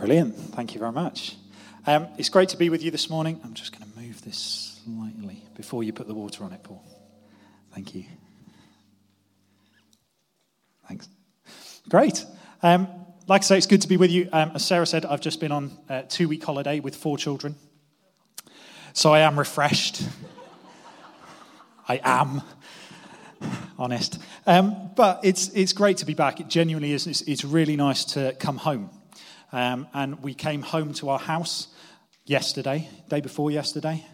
Brilliant. Thank you very much. Um, it's great to be with you this morning. I'm just going to move this slightly before you put the water on it, Paul. Thank you. Thanks. Great. Um, like I say, it's good to be with you. Um, as Sarah said, I've just been on a two week holiday with four children. So I am refreshed. I am honest. Um, but it's, it's great to be back. It genuinely is. It's, it's really nice to come home. Um, and we came home to our house yesterday, day before yesterday.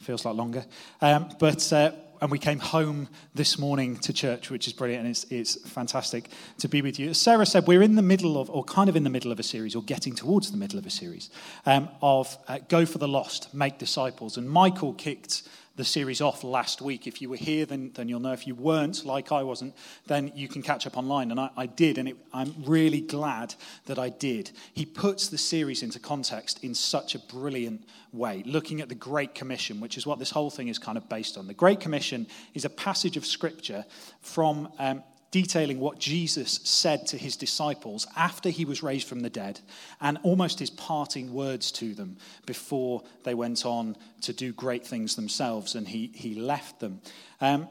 Feels like longer. Um, but, uh, and we came home this morning to church, which is brilliant, and it's, it's fantastic to be with you. As Sarah said, we're in the middle of, or kind of in the middle of a series, or getting towards the middle of a series, um, of uh, Go for the Lost, Make Disciples. And Michael kicked the series off last week. If you were here, then, then you'll know. If you weren't, like I wasn't, then you can catch up online. And I, I did, and it, I'm really glad that I did. He puts the series into context in such a brilliant way, looking at the Great Commission, which is what this whole thing is kind of based on. The Great Commission is a passage of scripture from um, detailing what Jesus said to his disciples after he was raised from the dead and almost his parting words to them before they went on to do great things themselves and he, he left them. Um,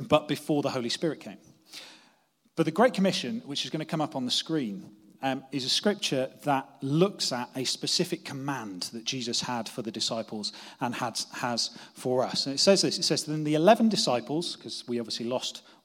but before the Holy Spirit came. But the Great Commission, which is going to come up on the screen, um, is a scripture that looks at a specific command that Jesus had for the disciples and had, has for us. And it says this it says, Then the 11 disciples, because we obviously lost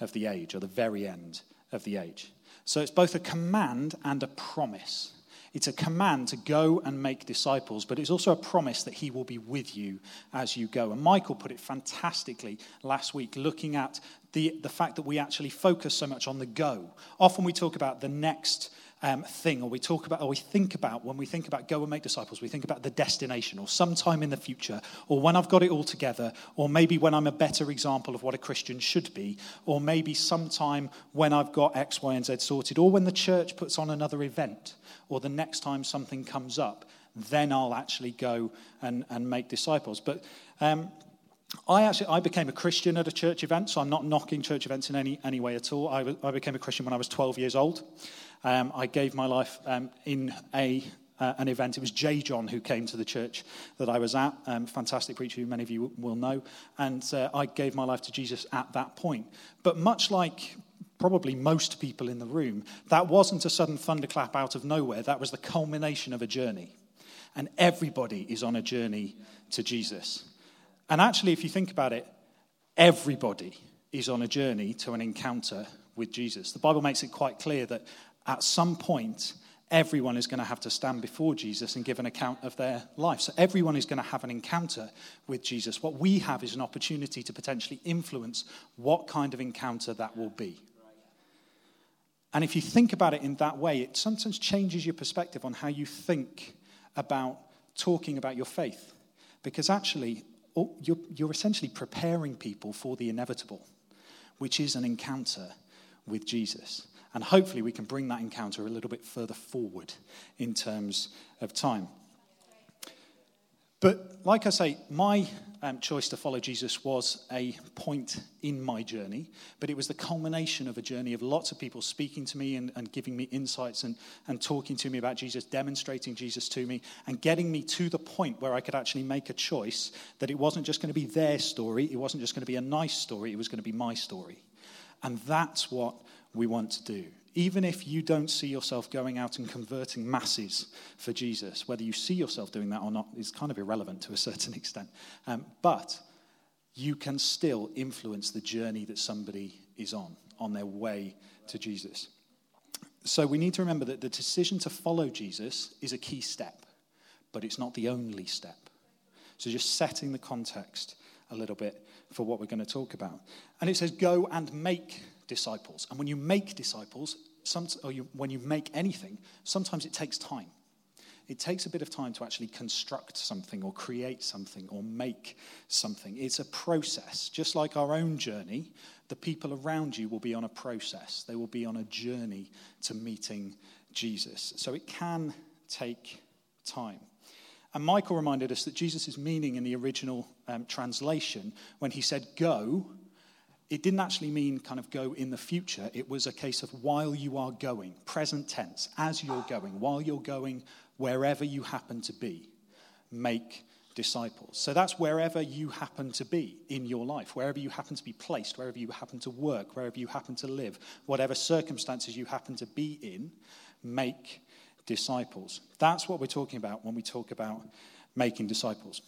of the age, or the very end of the age. So it's both a command and a promise. It's a command to go and make disciples, but it's also a promise that he will be with you as you go. And Michael put it fantastically last week, looking at the, the fact that we actually focus so much on the go. Often we talk about the next um, thing, or we talk about, or we think about, when we think about go and make disciples, we think about the destination, or sometime in the future, or when I've got it all together, or maybe when I'm a better example of what a Christian should be, or maybe sometime when I've got X, Y, and Z sorted, or when the church puts on another event, or the next time something comes up, then I'll actually go and, and make disciples. But um, I actually I became a Christian at a church event, so I'm not knocking church events in any, any way at all. I, I became a Christian when I was 12 years old. Um, I gave my life um, in a uh, an event. It was J.John who came to the church that I was at. Um, fantastic preacher who many of you will know. And uh, I gave my life to Jesus at that point. But much like probably most people in the room, that wasn't a sudden thunderclap out of nowhere. That was the culmination of a journey. And everybody is on a journey to Jesus. And actually, if you think about it, everybody is on a journey to an encounter with Jesus. The Bible makes it quite clear that at some point, everyone is going to have to stand before Jesus and give an account of their life. So everyone is going to have an encounter with Jesus. What we have is an opportunity to potentially influence what kind of encounter that will be. And if you think about it in that way, it sometimes changes your perspective on how you think about talking about your faith. Because actually, you're, essentially preparing people for the inevitable, which is an encounter with Jesus. And hopefully, we can bring that encounter a little bit further forward in terms of time. But like I say, my um, choice to follow Jesus was a point in my journey, but it was the culmination of a journey of lots of people speaking to me and, and giving me insights and, and talking to me about Jesus, demonstrating Jesus to me, and getting me to the point where I could actually make a choice that it wasn't just going to be their story, it wasn't just going to be a nice story, it was going to be my story. And that's what we want to do. Even if you don't see yourself going out and converting masses for Jesus, whether you see yourself doing that or not is kind of irrelevant to a certain extent. Um, but you can still influence the journey that somebody is on, on their way to Jesus. So we need to remember that the decision to follow Jesus is a key step, but it's not the only step. So just setting the context a little bit for what we're going to talk about. And it says, go and make disciples. And when you make disciples, some, or you, when you make anything, sometimes it takes time. It takes a bit of time to actually construct something or create something or make something. It's a process. Just like our own journey, the people around you will be on a process. They will be on a journey to meeting Jesus. So it can take time. And Michael reminded us that Jesus' meaning in the original um, translation, when he said go, it didn't actually mean kind of go in the future. It was a case of while you are going, present tense, as you're going, while you're going, wherever you happen to be, make disciples. So that's wherever you happen to be in your life, wherever you happen to be placed, wherever you happen to work, wherever you happen to live, whatever circumstances you happen to be in, make disciples. That's what we're talking about when we talk about making disciples.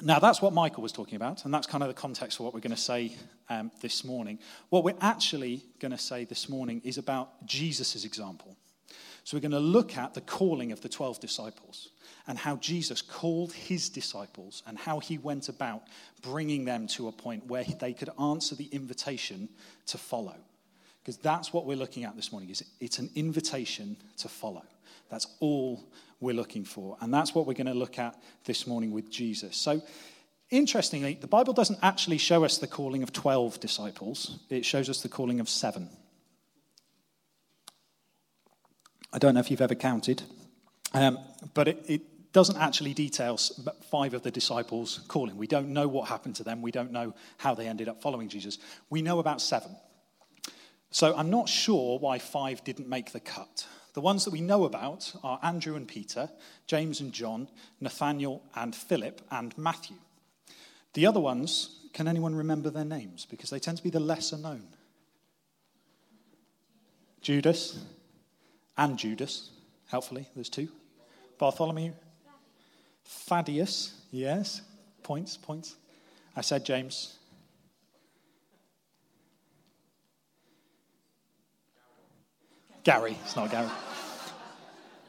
Now, that's what Michael was talking about, and that's kind of the context for what we're going to say um, this morning. What we're actually going to say this morning is about Jesus' example. So, we're going to look at the calling of the 12 disciples and how Jesus called his disciples and how he went about bringing them to a point where they could answer the invitation to follow. Because that's what we're looking at this morning is it's an invitation to follow. That's all we're looking for. And that's what we're going to look at this morning with Jesus. So, interestingly, the Bible doesn't actually show us the calling of 12 disciples, it shows us the calling of seven. I don't know if you've ever counted, um, but it, it doesn't actually detail five of the disciples' calling. We don't know what happened to them. We don't know how they ended up following Jesus. We know about seven. So I'm not sure why five didn't make the cut. The ones that we know about are Andrew and Peter, James and John, Nathaniel and Philip, and Matthew. The other ones, can anyone remember their names? Because they tend to be the lesser known. Judas and Judas, helpfully, there's two. Bartholomew, Thaddeus, yes, points, points. I said James. Gary, it's not Gary.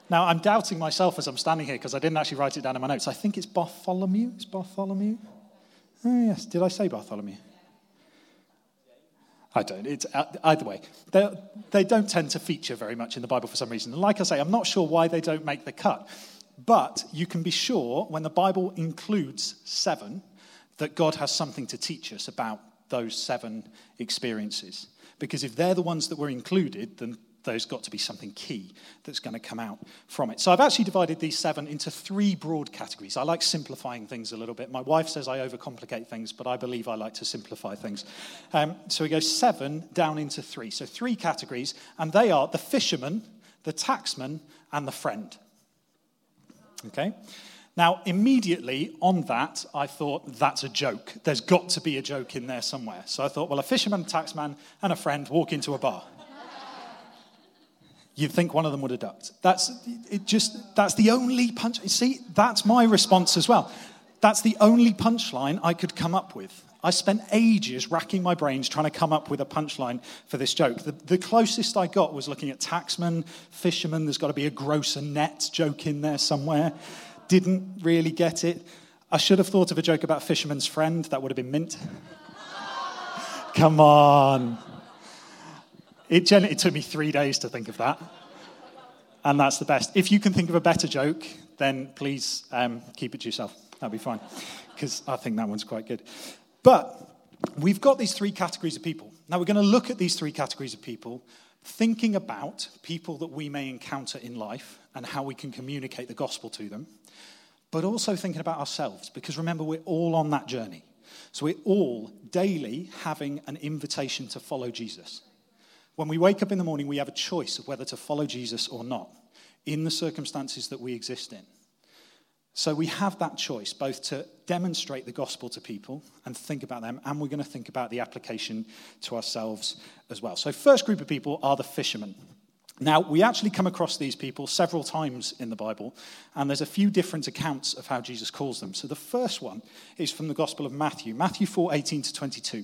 Now, I'm doubting myself as I'm standing here because I didn't actually write it down in my notes. I think it's Bartholomew. Is Bartholomew? Oh, yes. Did I say Bartholomew? I don't. It's, uh, either way, they don't tend to feature very much in the Bible for some reason. And like I say, I'm not sure why they don't make the cut. But you can be sure when the Bible includes seven that God has something to teach us about those seven experiences. Because if they're the ones that were included, then there's got to be something key that's going to come out from it. So I've actually divided these seven into three broad categories. I like simplifying things a little bit. My wife says I overcomplicate things, but I believe I like to simplify things. Um, so we go seven down into three. So three categories, and they are the fisherman, the taxman, and the friend. Okay? Now, immediately on that, I thought, that's a joke. There's got to be a joke in there somewhere. So I thought, well, a fisherman, taxman, and a friend walk into a bar you'd think one of them would have ducked. That's it just that's the only punch. See, that's my response as well. That's the only punchline I could come up with. I spent ages racking my brains trying to come up with a punchline for this joke. The, the closest I got was looking at taxman, fisherman. There's got to be a grocer net joke in there somewhere. Didn't really get it. I should have thought of a joke about fisherman's friend. That would have been mint. Come on. It, gen- it took me three days to think of that. And that's the best. If you can think of a better joke, then please um, keep it to yourself. That'd be fine. Because I think that one's quite good. But we've got these three categories of people. Now we're going to look at these three categories of people, thinking about people that we may encounter in life and how we can communicate the gospel to them, but also thinking about ourselves. Because remember, we're all on that journey. So we're all daily having an invitation to follow Jesus. When we wake up in the morning, we have a choice of whether to follow Jesus or not in the circumstances that we exist in. So we have that choice both to demonstrate the gospel to people and think about them, and we're going to think about the application to ourselves as well. So, first group of people are the fishermen. Now, we actually come across these people several times in the Bible, and there's a few different accounts of how Jesus calls them. So, the first one is from the Gospel of Matthew, Matthew 4 18 to 22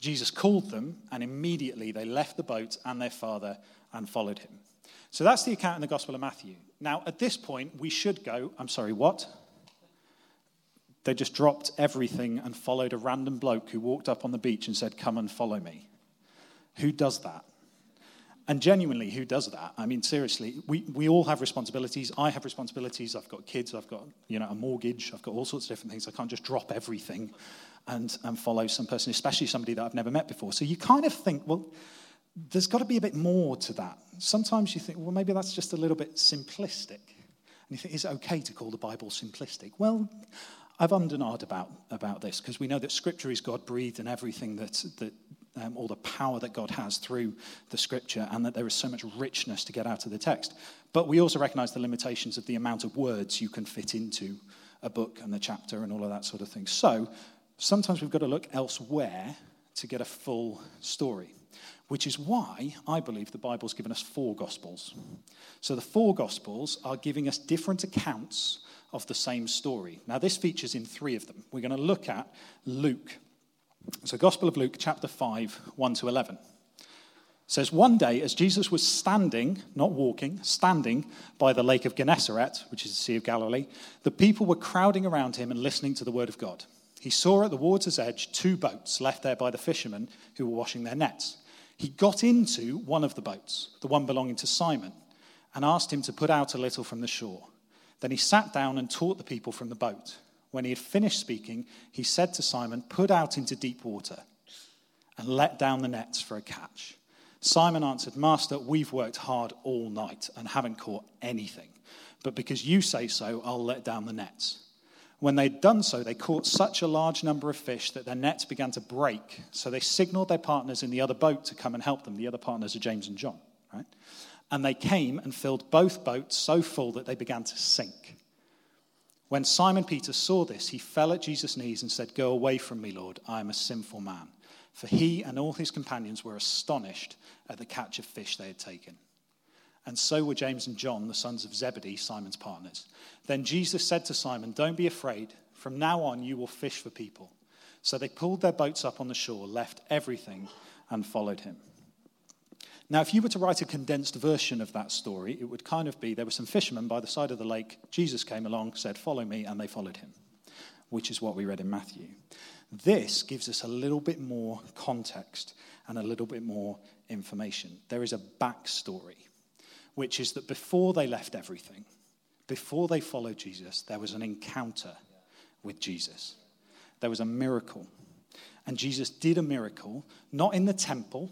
Jesus called them, and immediately they left the boat and their father and followed him. So that's the account in the Gospel of Matthew. Now, at this point, we should go, I'm sorry, what? They just dropped everything and followed a random bloke who walked up on the beach and said, Come and follow me. Who does that? And genuinely, who does that? I mean, seriously, we, we all have responsibilities. I have responsibilities. I've got kids. I've got, you know, a mortgage. I've got all sorts of different things. I can't just drop everything and, and follow some person, especially somebody that I've never met before. So you kind of think, well, there's got to be a bit more to that. Sometimes you think, well, maybe that's just a little bit simplistic. And you think, is it okay to call the Bible simplistic? Well, I've ahed about, about this because we know that Scripture is God breathed and everything that, that um, all the power that God has through the scripture, and that there is so much richness to get out of the text. But we also recognize the limitations of the amount of words you can fit into a book and the chapter and all of that sort of thing. So sometimes we've got to look elsewhere to get a full story, which is why I believe the Bible's given us four gospels. So the four gospels are giving us different accounts of the same story. Now, this features in three of them. We're going to look at Luke so, Gospel of Luke, chapter 5, 1 to 11 says, One day, as Jesus was standing, not walking, standing by the lake of Gennesaret, which is the Sea of Galilee, the people were crowding around him and listening to the word of God. He saw at the water's edge two boats left there by the fishermen who were washing their nets. He got into one of the boats, the one belonging to Simon, and asked him to put out a little from the shore. Then he sat down and taught the people from the boat. When he had finished speaking, he said to Simon, Put out into deep water and let down the nets for a catch. Simon answered, Master, we've worked hard all night and haven't caught anything. But because you say so, I'll let down the nets. When they'd done so, they caught such a large number of fish that their nets began to break. So they signaled their partners in the other boat to come and help them. The other partners are James and John, right? And they came and filled both boats so full that they began to sink. When Simon Peter saw this, he fell at Jesus' knees and said, Go away from me, Lord, I am a sinful man. For he and all his companions were astonished at the catch of fish they had taken. And so were James and John, the sons of Zebedee, Simon's partners. Then Jesus said to Simon, Don't be afraid. From now on, you will fish for people. So they pulled their boats up on the shore, left everything, and followed him. Now, if you were to write a condensed version of that story, it would kind of be there were some fishermen by the side of the lake. Jesus came along, said, Follow me, and they followed him, which is what we read in Matthew. This gives us a little bit more context and a little bit more information. There is a backstory, which is that before they left everything, before they followed Jesus, there was an encounter with Jesus. There was a miracle. And Jesus did a miracle, not in the temple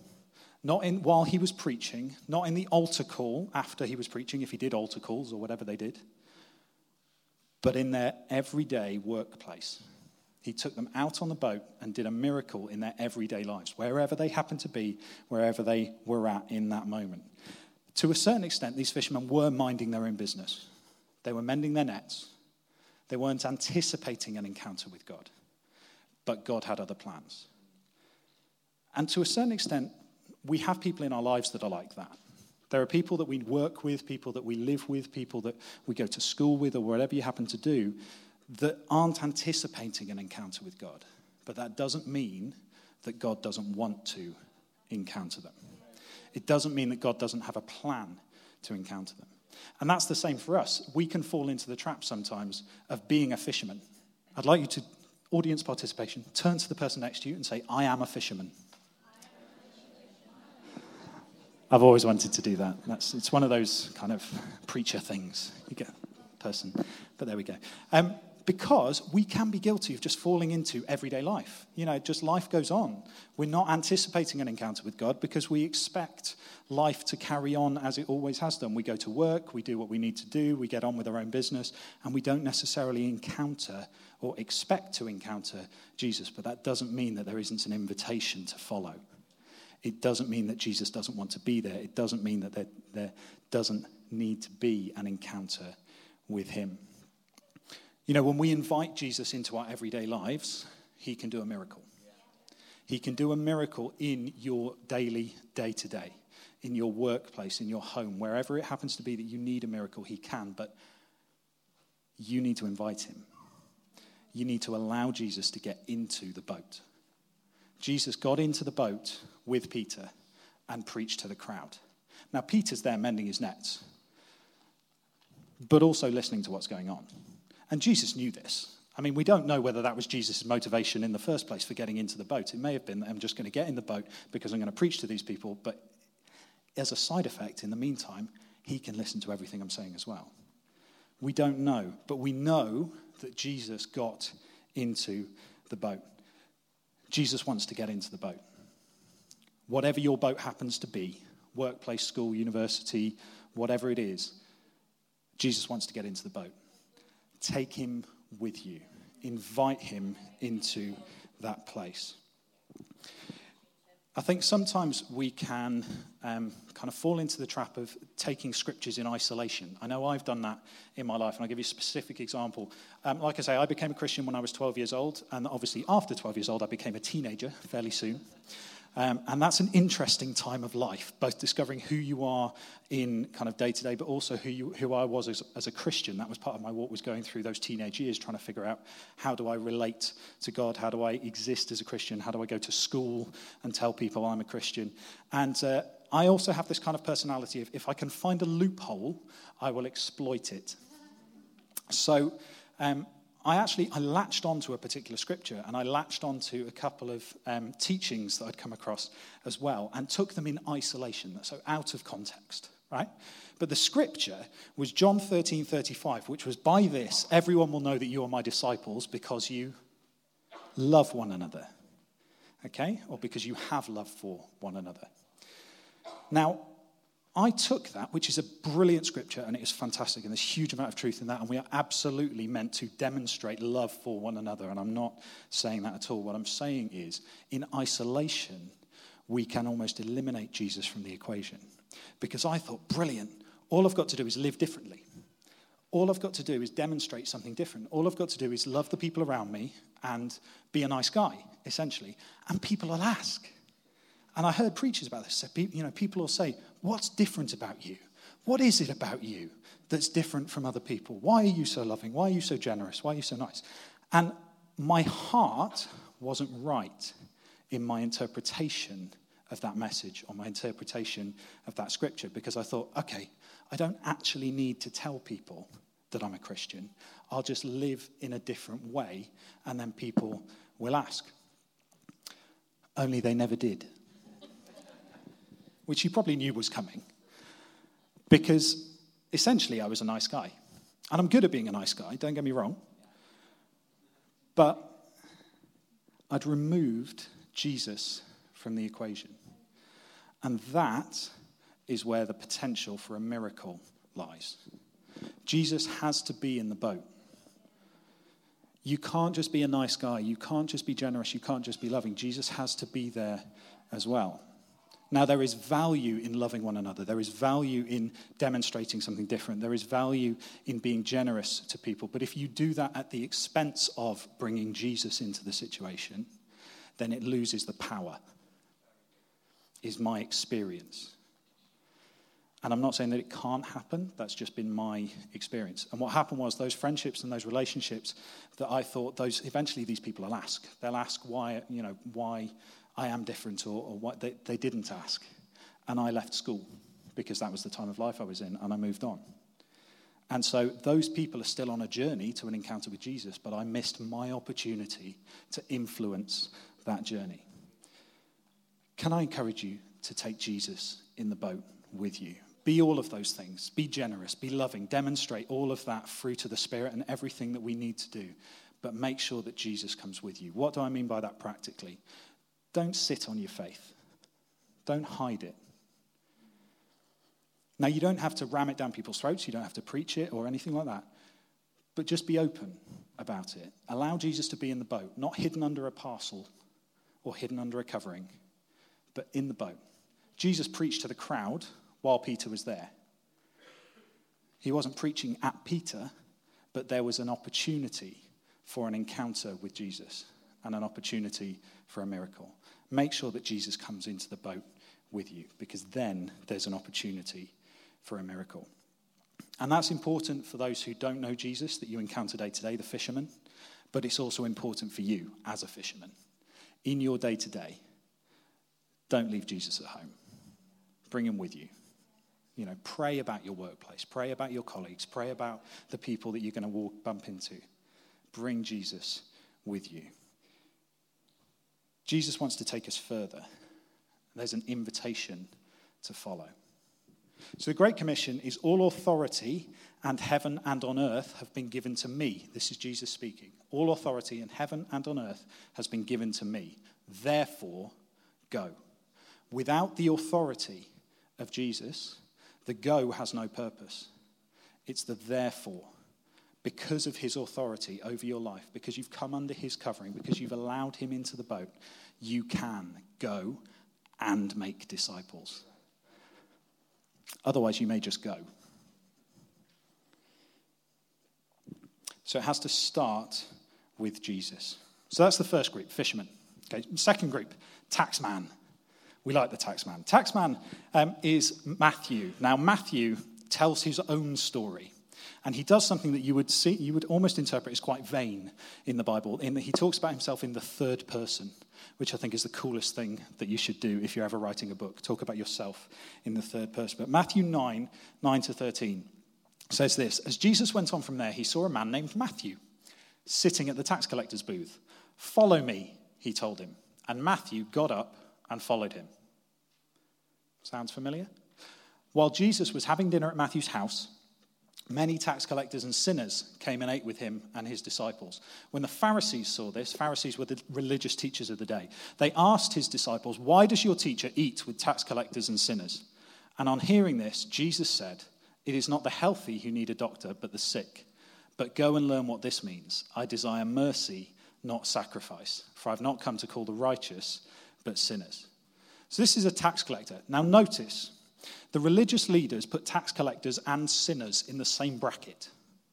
not in, while he was preaching, not in the altar call after he was preaching, if he did altar calls or whatever they did, but in their everyday workplace. He took them out on the boat and did a miracle in their everyday lives, wherever they happened to be, wherever they were at in that moment. To a certain extent, these fishermen were minding their own business. They were mending their nets. They weren't anticipating an encounter with God, but God had other plans. And to a certain extent, we have people in our lives that are like that. There are people that we work with, people that we live with, people that we go to school with, or whatever you happen to do, that aren't anticipating an encounter with God. But that doesn't mean that God doesn't want to encounter them. It doesn't mean that God doesn't have a plan to encounter them. And that's the same for us. We can fall into the trap sometimes of being a fisherman. I'd like you to, audience participation, turn to the person next to you and say, I am a fisherman. I've always wanted to do that. That's, it's one of those kind of preacher things. You get person, but there we go. Um, because we can be guilty of just falling into everyday life. You know, just life goes on. We're not anticipating an encounter with God because we expect life to carry on as it always has done. We go to work, we do what we need to do, we get on with our own business, and we don't necessarily encounter or expect to encounter Jesus. But that doesn't mean that there isn't an invitation to follow. It doesn't mean that Jesus doesn't want to be there. It doesn't mean that there, there doesn't need to be an encounter with him. You know, when we invite Jesus into our everyday lives, he can do a miracle. He can do a miracle in your daily, day to day. in your workplace, in your home, wherever it happens to be that you need a miracle, He can. But you need to invite Him. You need to allow Jesus to get into the boat. Jesus got into the boat with Peter and preached to the crowd. Now, Peter's there mending his nets, but also listening to what's going on. And Jesus knew this. I mean, we don't know whether that was Jesus' motivation in the first place for getting into the boat. It may have been that I'm just going to get in the boat because I'm going to preach to these people, but as a side effect, in the meantime, he can listen to everything I'm saying as well. We don't know, but we know that Jesus got into the boat. Jesus wants to get into the boat. Whatever your boat happens to be workplace, school, university, whatever it is Jesus wants to get into the boat. Take him with you, invite him into that place. I think sometimes we can um, kind of fall into the trap of taking scriptures in isolation. I know I've done that in my life, and I'll give you a specific example. Um, like I say, I became a Christian when I was 12 years old, and obviously after 12 years old, I became a teenager fairly soon. Um, and that's an interesting time of life, both discovering who you are in kind of day to day, but also who, you, who I was as, as, a Christian. That was part of my walk, was going through those teenage years, trying to figure out how do I relate to God? How do I exist as a Christian? How do I go to school and tell people I'm a Christian? And uh, I also have this kind of personality of if I can find a loophole, I will exploit it. So um, I actually I latched onto a particular scripture and I latched onto a couple of um, teachings that I'd come across as well and took them in isolation, so out of context, right? But the scripture was John 13 35, which was, By this, everyone will know that you are my disciples because you love one another. Okay? Or because you have love for one another. Now, I took that, which is a brilliant scripture, and it is fantastic, and there's a huge amount of truth in that, and we are absolutely meant to demonstrate love for one another, and I'm not saying that at all. What I'm saying is, in isolation, we can almost eliminate Jesus from the equation. Because I thought, brilliant, all I've got to do is live differently. All I've got to do is demonstrate something different. All I've got to do is love the people around me and be a nice guy, essentially. And people will ask. And I heard preachers about this. You know, people will say, What's different about you? What is it about you that's different from other people? Why are you so loving? Why are you so generous? Why are you so nice? And my heart wasn't right in my interpretation of that message or my interpretation of that scripture because I thought, okay, I don't actually need to tell people that I'm a Christian. I'll just live in a different way and then people will ask. Only they never did which he probably knew was coming, because essentially I was a nice guy. And I'm good at being a nice guy, don't get me wrong. But I'd removed Jesus from the equation. And that is where the potential for a miracle lies. Jesus has to be in the boat. You can't just be a nice guy. You can't just be generous. You can't just be loving. Jesus has to be there as well. Now, there is value in loving one another. There is value in demonstrating something different. There is value in being generous to people. But if you do that at the expense of bringing Jesus into the situation, then it loses the power, is my experience. And I'm not saying that it can't happen, that's just been my experience. And what happened was those friendships and those relationships that I thought those eventually these people will ask. They'll ask why, you know, why I am different or, or what they, they didn't ask. And I left school because that was the time of life I was in, and I moved on. And so those people are still on a journey to an encounter with Jesus, but I missed my opportunity to influence that journey. Can I encourage you to take Jesus in the boat with you? Be all of those things. Be generous, be loving, demonstrate all of that fruit of the Spirit and everything that we need to do. But make sure that Jesus comes with you. What do I mean by that practically? Don't sit on your faith, don't hide it. Now, you don't have to ram it down people's throats, you don't have to preach it or anything like that, but just be open about it. Allow Jesus to be in the boat, not hidden under a parcel or hidden under a covering, but in the boat. Jesus preached to the crowd while Peter was there. He wasn't preaching at Peter, but there was an opportunity for an encounter with Jesus and an opportunity for a miracle. Make sure that Jesus comes into the boat with you, because then there's an opportunity for a miracle. And that's important for those who don't know Jesus that you encounter day to day, the fishermen, but it's also important for you as a fisherman. In your day to day, don't leave Jesus at home. Bring him with you. You know, pray about your workplace, pray about your colleagues, pray about the people that you're going to walk, bump into. Bring Jesus with you. Jesus wants to take us further. There's an invitation to follow. So, the Great Commission is all authority and heaven and on earth have been given to me. This is Jesus speaking. All authority in heaven and on earth has been given to me. Therefore, go. Without the authority of Jesus, the go has no purpose. It's the therefore. Because of his authority over your life, because you've come under his covering, because you've allowed him into the boat, you can go and make disciples. Otherwise, you may just go. So it has to start with Jesus. So that's the first group, fishermen. Okay, second group, taxman. We like the taxman. Taxman um, is Matthew. Now, Matthew tells his own story. And he does something that you would see, you would almost interpret as quite vain in the Bible, in that he talks about himself in the third person, which I think is the coolest thing that you should do if you're ever writing a book. Talk about yourself in the third person. But Matthew 9, 9 to 13 says this As Jesus went on from there, he saw a man named Matthew sitting at the tax collector's booth. Follow me, he told him. And Matthew got up and followed him. Sounds familiar? While Jesus was having dinner at Matthew's house, many tax collectors and sinners came and ate with him and his disciples. When the Pharisees saw this, Pharisees were the religious teachers of the day, they asked his disciples, Why does your teacher eat with tax collectors and sinners? And on hearing this, Jesus said, It is not the healthy who need a doctor, but the sick. But go and learn what this means. I desire mercy, not sacrifice, for I've not come to call the righteous, but sinners. So this is a tax collector. Now, notice the religious leaders put tax collectors and sinners in the same bracket.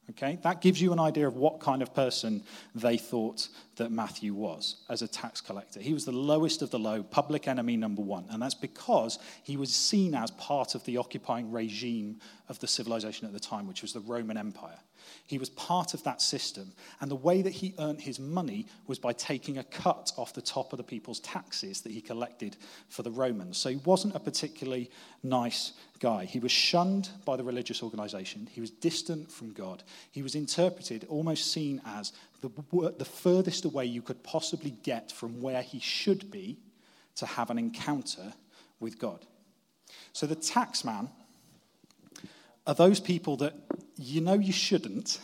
Okay? That gives you an idea of what kind of person they thought that Matthew was as a tax collector. He was the lowest of the low, public enemy number one. And that's because he was seen as part of the occupying regime of the civilization at the time, which was the Roman Empire. He was part of that system. And the way that he earned his money was by taking a cut off the top of the people's taxes that he collected for the Romans. So he wasn't a particularly nice guy. He was shunned by the religious organization. He was distant from God. He was interpreted, almost seen as the, the furthest away you could possibly get from where he should be to have an encounter with God. So the tax man are those people that you know you shouldn't,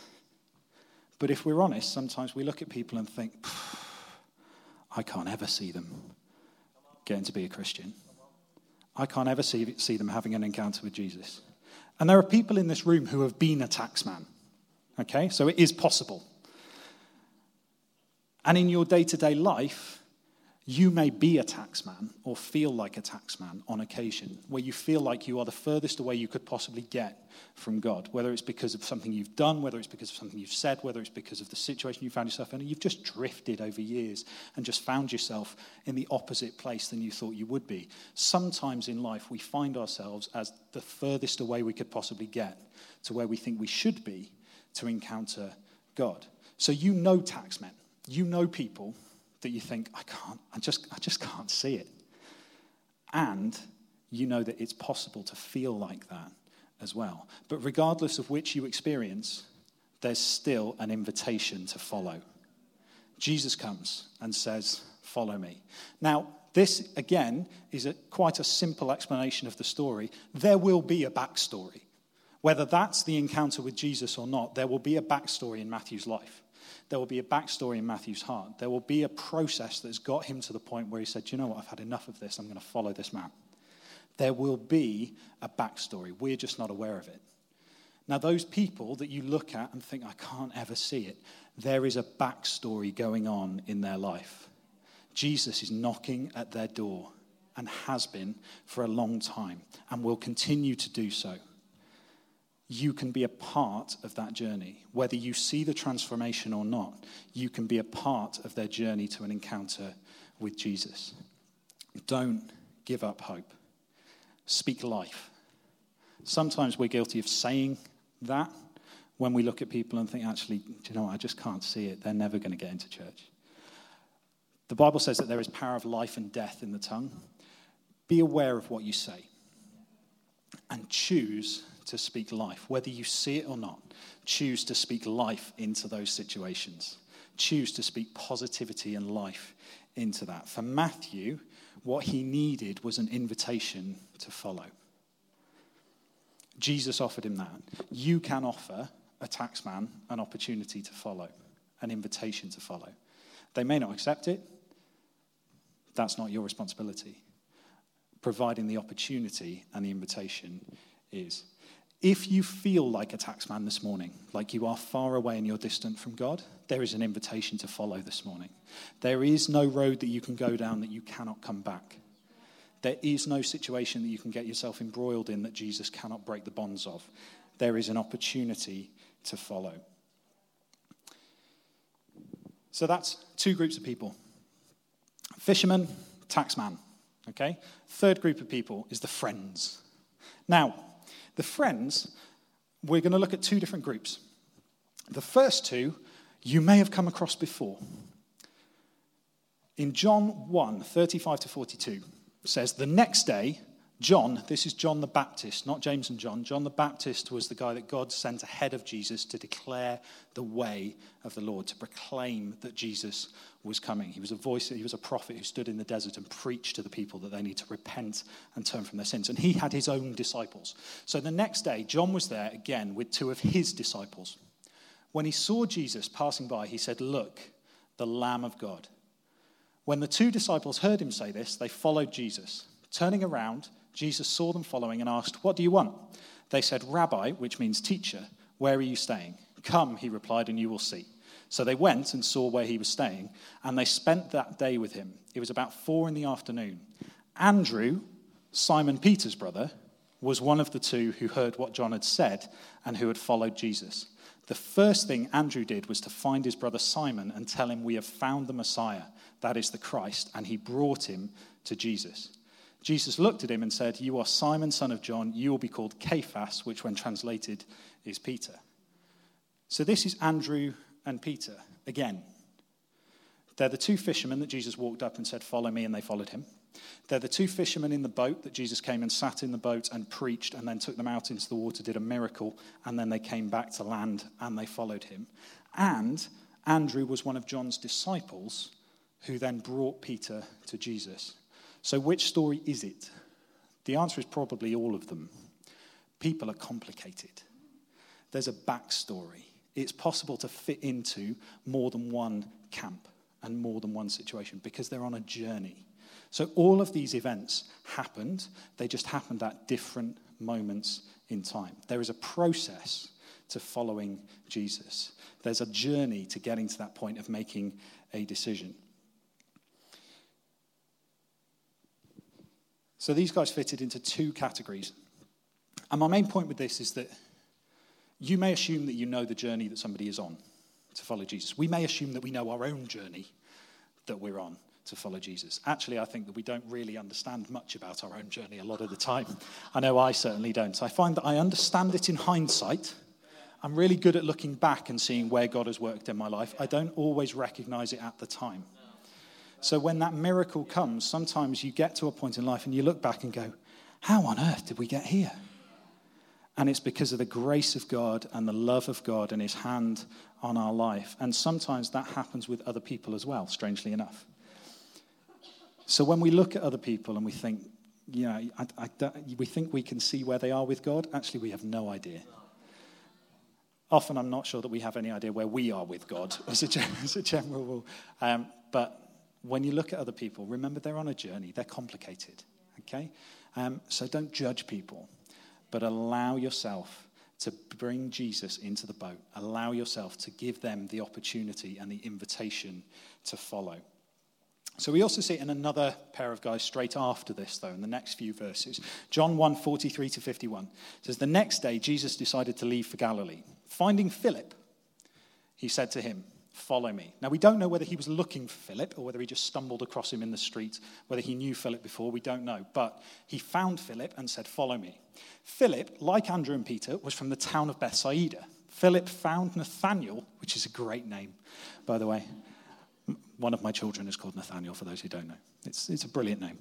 but if we're honest, sometimes we look at people and think, I can't ever see them getting to be a Christian. I can't ever see, see them having an encounter with Jesus. And there are people in this room who have been a taxman. Okay, so it is possible. And in your day to day life, you may be a taxman or feel like a taxman on occasion, where you feel like you are the furthest away you could possibly get from God, whether it's because of something you've done, whether it's because of something you've said, whether it's because of the situation you found yourself in, you've just drifted over years and just found yourself in the opposite place than you thought you would be. Sometimes in life, we find ourselves as the furthest away we could possibly get to where we think we should be to encounter God. So you know taxmen, you know people that you think, I can't, I just, I just can't see it. And you know that it's possible to feel like that as well. But regardless of which you experience, there's still an invitation to follow. Jesus comes and says, Follow me. Now, this, again, is a, quite a simple explanation of the story. There will be a backstory. Whether that's the encounter with Jesus or not, there will be a backstory in Matthew's life there will be a backstory in Matthew's heart. There will be a process that's got him to the point where he said, you know what, I've had enough of this. I'm going to follow this man. There will be a backstory. We're just not aware of it. Now, those people that you look at and think, I can't ever see it, there is a backstory going on in their life. Jesus is knocking at their door and has been for a long time and will continue to do so you can be a part of that journey. Whether you see the transformation or not, you can be a part of their journey to an encounter with Jesus. Don't give up hope. speak life. Sometimes we're guilty of saying that when we look at people and think, actually, do you know what? I just can't see it. They're never going to get into church. The Bible says that there is power of life and death in the tongue. Be aware of what you say and choose to speak life. Whether you see it or not, choose to speak life into those situations. Choose to speak positivity and life into that. For Matthew, what he needed was an invitation to follow. Jesus offered him that. You can offer a taxman an opportunity to follow, an invitation to follow. They may not accept it. That's not your responsibility. Providing the opportunity and the invitation is. If you feel like a taxman this morning, like you are far away and you're distant from God, there is an invitation to follow this morning. There is no road that you can go down that you cannot come back. There is no situation that you can get yourself embroiled in that Jesus cannot break the bonds of. There is an opportunity to follow. So that's two groups of people fisherman, taxman. Okay? Third group of people is the friends. Now, the friends, we're going to look at two different groups. The first two you may have come across before. In John 1 35 to 42, says, The next day, John, this is John the Baptist, not James and John. John the Baptist was the guy that God sent ahead of Jesus to declare the way of the Lord, to proclaim that Jesus was coming. He was a voice, he was a prophet who stood in the desert and preached to the people that they need to repent and turn from their sins. And he had his own disciples. So the next day, John was there again with two of his disciples. When he saw Jesus passing by, he said, Look, the Lamb of God. When the two disciples heard him say this, they followed Jesus. Turning around, Jesus saw them following and asked, What do you want? They said, Rabbi, which means teacher, where are you staying? Come, he replied, and you will see. So they went and saw where he was staying, and they spent that day with him. It was about four in the afternoon. Andrew, Simon Peter's brother, was one of the two who heard what John had said and who had followed Jesus. The first thing Andrew did was to find his brother Simon and tell him, We have found the Messiah, that is the Christ, and he brought him to Jesus. Jesus looked at him and said, You are Simon, son of John. You will be called Cephas, which, when translated, is Peter. So this is Andrew and Peter again. They're the two fishermen that Jesus walked up and said, Follow me, and they followed him. They're the two fishermen in the boat that Jesus came and sat in the boat and preached and then took them out into the water, did a miracle, and then they came back to land and they followed him. And Andrew was one of John's disciples who then brought Peter to Jesus. So, which story is it? The answer is probably all of them. People are complicated, there's a backstory. It's possible to fit into more than one camp and more than one situation because they're on a journey. So, all of these events happened, they just happened at different moments in time. There is a process to following Jesus, there's a journey to getting to that point of making a decision. So these guys fitted into two categories. And my main point with this is that you may assume that you know the journey that somebody is on to follow Jesus. We may assume that we know our own journey that we're on to follow Jesus. Actually, I think that we don't really understand much about our own journey a lot of the time. I know I certainly don't. I find that I understand it in hindsight. I'm really good at looking back and seeing where God has worked in my life. I don't always recognize it at the time. So when that miracle comes, sometimes you get to a point in life and you look back and go, How on earth did we get here? And it's because of the grace of God and the love of God and His hand on our life. And sometimes that happens with other people as well, strangely enough. So when we look at other people and we think, know, I, I, we think we can see where they are with God, actually, we have no idea. Often, I'm not sure that we have any idea where we are with God as a, as a general rule. Um, but when you look at other people, remember they're on a journey, they're complicated. Okay? Um, so don't judge people, but allow yourself to bring Jesus into the boat. Allow yourself to give them the opportunity and the invitation to follow. So we also see it in another pair of guys straight after this, though, in the next few verses. John 1 43 to 51 says, The next day Jesus decided to leave for Galilee. Finding Philip, he said to him, Follow me. Now, we don't know whether he was looking for Philip or whether he just stumbled across him in the street, whether he knew Philip before, we don't know. But he found Philip and said, Follow me. Philip, like Andrew and Peter, was from the town of Bethsaida. Philip found Nathanael, which is a great name, by the way. One of my children is called Nathaniel, for those who don't know. It's, it's a brilliant name.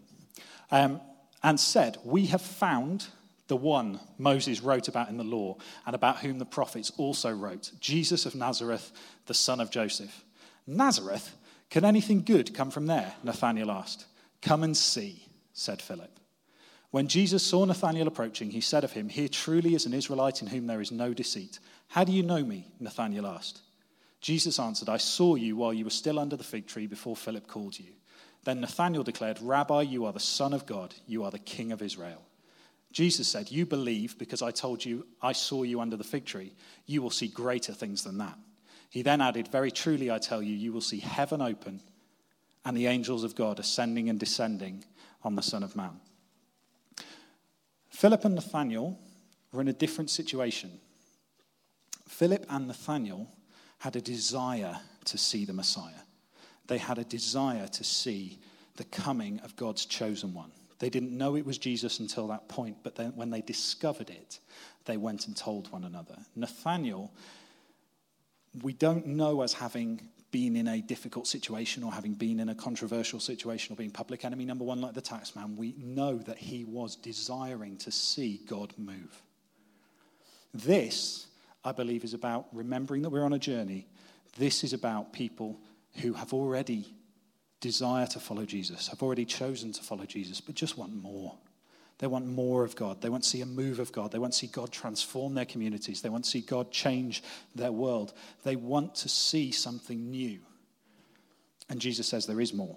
Um, and said, We have found the one Moses wrote about in the law and about whom the prophets also wrote Jesus of Nazareth, the son of Joseph. Nazareth? Can anything good come from there? Nathanael asked. Come and see, said Philip. When Jesus saw Nathanael approaching, he said of him, Here truly is an Israelite in whom there is no deceit. How do you know me? Nathanael asked. Jesus answered, I saw you while you were still under the fig tree before Philip called you. Then Nathanael declared, Rabbi, you are the Son of God, you are the King of Israel. Jesus said, You believe because I told you I saw you under the fig tree. You will see greater things than that. He then added, Very truly I tell you, you will see heaven open and the angels of God ascending and descending on the Son of Man. Philip and Nathanael were in a different situation. Philip and Nathanael had a desire to see the Messiah. They had a desire to see the coming of God's chosen one. They didn't know it was Jesus until that point, but then when they discovered it, they went and told one another. Nathaniel, we don't know as having been in a difficult situation or having been in a controversial situation or being public enemy number one like the taxman. We know that he was desiring to see God move. This, I believe, is about remembering that we're on a journey. This is about people who have already desire to follow Jesus, have already chosen to follow Jesus, but just want more. They want more of God. They want to see a move of God. They want to see God transform their communities. They want to see God change their world. They want to see something new. And Jesus says there is more.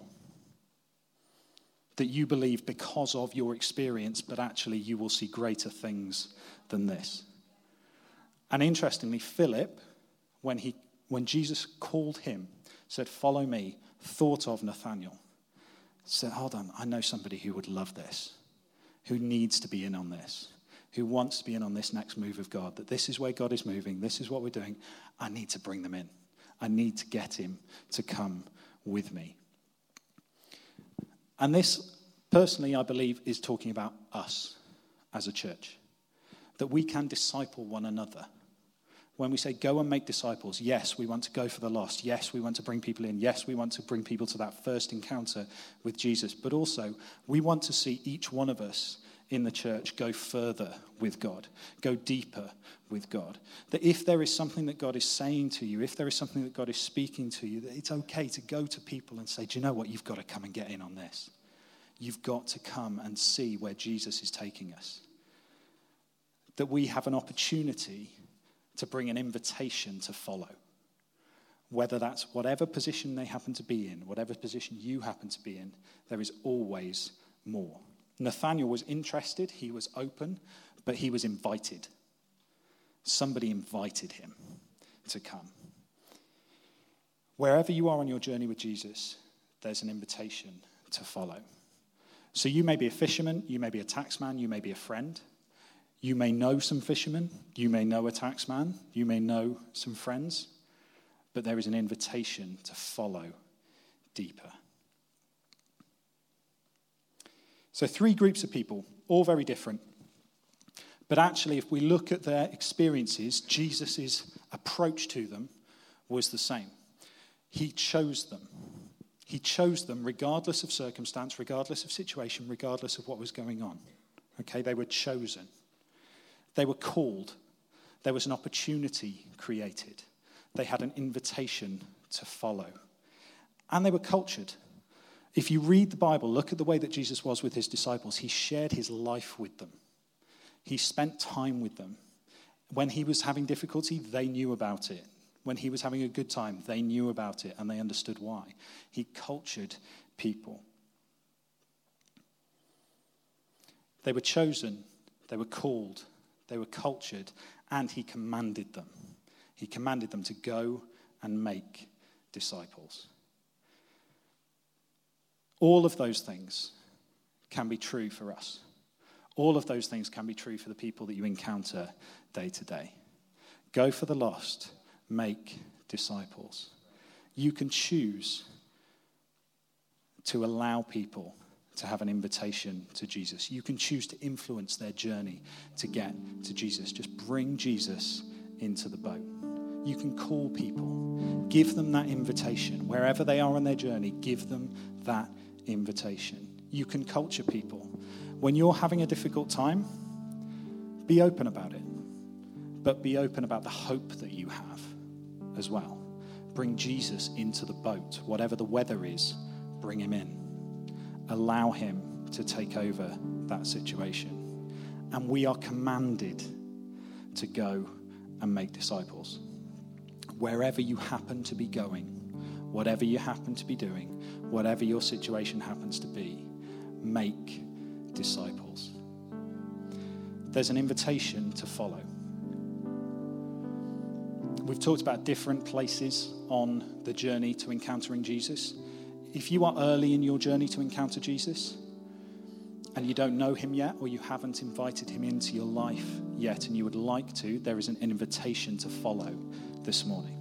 That you believe because of your experience, but actually you will see greater things than this. And interestingly, Philip, when, he, when Jesus called him, said, Follow me, thought of Nathaniel, Said, Hold on, I know somebody who would love this, who needs to be in on this, who wants to be in on this next move of God, that this is where God is moving, this is what we're doing. I need to bring them in. I need to get him to come with me. And this, personally, I believe, is talking about us as a church, that we can disciple one another when we say go and make disciples, yes, we want to go for the lost. Yes, we want to bring people in. Yes, we want to bring people to that first encounter with Jesus. But also, we want to see each one of us in the church go further with God, go deeper with God. That if there is something that God is saying to you, if there is something that God is speaking to you, that it's okay to go to people and say, Do you know what? You've got to come and get in on this. You've got to come and see where Jesus is taking us. That we have an opportunity to bring an invitation to follow. Whether that's whatever position they happen to be in, whatever position you happen to be in, there is always more. Nathaniel was interested, he was open, but he was invited. Somebody invited him to come. Wherever you are on your journey with Jesus, there's an invitation to follow. So you may be a fisherman, you may be a taxman, you may be a friend. You may know some fishermen, you may know a taxman, you may know some friends, but there is an invitation to follow deeper. So, three groups of people, all very different. But actually, if we look at their experiences, Jesus' approach to them was the same. He chose them. He chose them regardless of circumstance, regardless of situation, regardless of what was going on. Okay, they were chosen. They were called. There was an opportunity created. They had an invitation to follow. And they were cultured. If you read the Bible, look at the way that Jesus was with his disciples. He shared his life with them, he spent time with them. When he was having difficulty, they knew about it. When he was having a good time, they knew about it and they understood why. He cultured people. They were chosen, they were called, they were cultured, and he commanded them. He commanded them to go and make disciples. All of those things can be true for us. All of those things can be true for the people that you encounter day to day. Go for the lost, make disciples. You can choose to allow people to have an invitation to Jesus. You can choose to influence their journey to get to Jesus. Just bring Jesus into the boat. You can call people, give them that invitation. Wherever they are on their journey, give them that invitation. You can culture people. When you're having a difficult time, be open about it, but be open about the hope that you have as well. Bring Jesus into the boat. Whatever the weather is, bring him in. Allow him to take over that situation. And we are commanded to go and make disciples. Wherever you happen to be going, whatever you happen to be doing, whatever your situation happens to be, make disciples. There's an invitation to follow. We've talked about different places on the journey to encountering Jesus. If you are early in your journey to encounter Jesus and you don't know him yet, or you haven't invited him into your life yet, and you would like to, there is an invitation to follow this morning.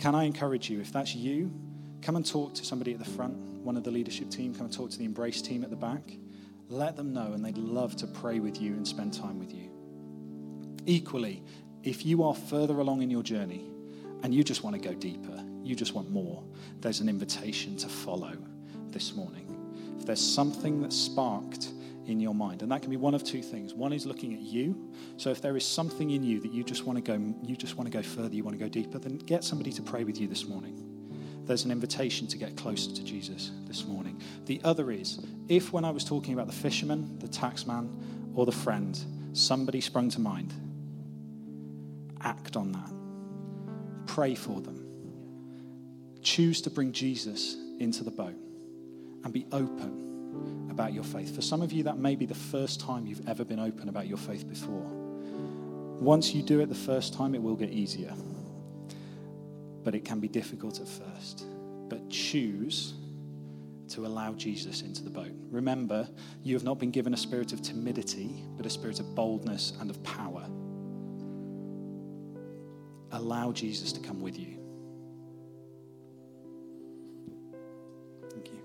Can I encourage you, if that's you, come and talk to somebody at the front, one of the leadership team, come and talk to the Embrace team at the back. Let them know, and they'd love to pray with you and spend time with you. Equally, if you are further along in your journey and you just want to go deeper, you just want more, there's an invitation to follow this morning. If there's something that's sparked in your mind, and that can be one of two things. One is looking at you. So if there is something in you that you just want to go, you just want to go further, you want to go deeper, then get somebody to pray with you this morning. There's an invitation to get closer to Jesus this morning. The other is if when I was talking about the fisherman, the taxman, or the friend, somebody sprung to mind, act on that. Pray for them. Choose to bring Jesus into the boat and be open about your faith. For some of you, that may be the first time you've ever been open about your faith before. Once you do it the first time, it will get easier. But it can be difficult at first. But choose to allow Jesus into the boat. Remember, you have not been given a spirit of timidity, but a spirit of boldness and of power allow Jesus to come with you.